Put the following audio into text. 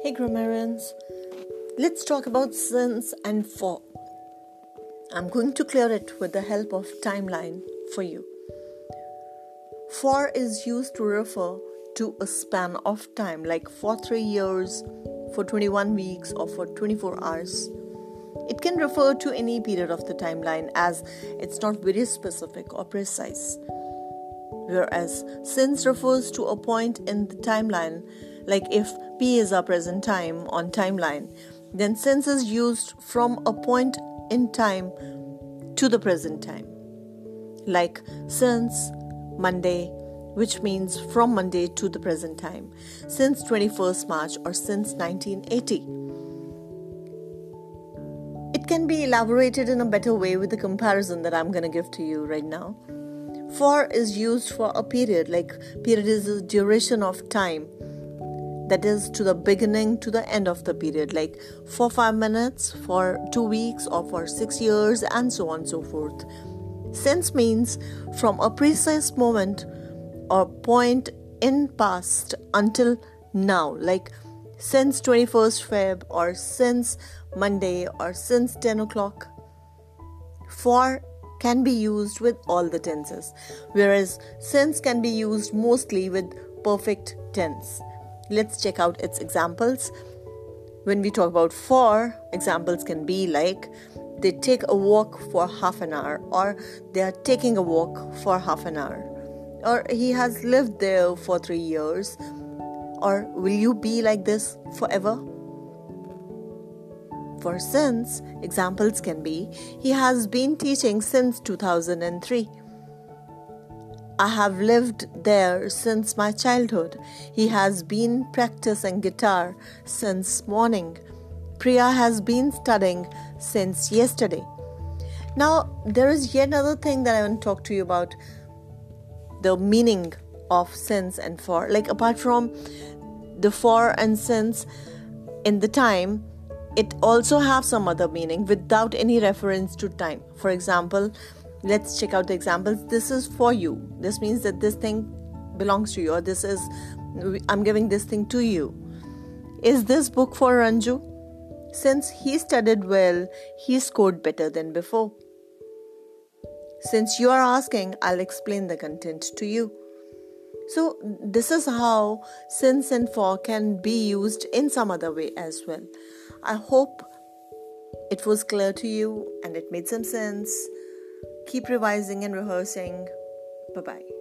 Hey grammarians, let's talk about since and for. I'm going to clear it with the help of timeline for you. For is used to refer to a span of time like for 3 years, for 21 weeks or for 24 hours. It can refer to any period of the timeline as it's not very specific or precise. Whereas since refers to a point in the timeline like if p is our present time on timeline, then since is used from a point in time to the present time. Like since Monday, which means from Monday to the present time, since 21st March or since 1980. It can be elaborated in a better way with the comparison that I'm going to give to you right now. For is used for a period, like period is the duration of time that is to the beginning to the end of the period like for 5 minutes for 2 weeks or for 6 years and so on and so forth. Since means from a precise moment or point in past until now like since 21st feb or since monday or since 10 o'clock. For can be used with all the tenses whereas since can be used mostly with perfect tense Let's check out its examples. When we talk about for, examples can be like they take a walk for half an hour, or they are taking a walk for half an hour, or he has lived there for three years, or will you be like this forever? For since, examples can be he has been teaching since 2003 I have lived there since my childhood. He has been practicing guitar since morning. Priya has been studying since yesterday. Now, there is yet another thing that I want to talk to you about the meaning of since and for. Like, apart from the for and since in the time, it also have some other meaning without any reference to time. For example, let's check out the examples. This is for you. This means that this thing belongs to you or this is i'm giving this thing to you. Is this book for ranju? Since he studied well he scored better than before. Since you are asking i'll explain the content to you. So this is how since and for can be used in some other way as well. I hope it was clear to you and it made some sense Keep revising and rehearsing. Bye bye.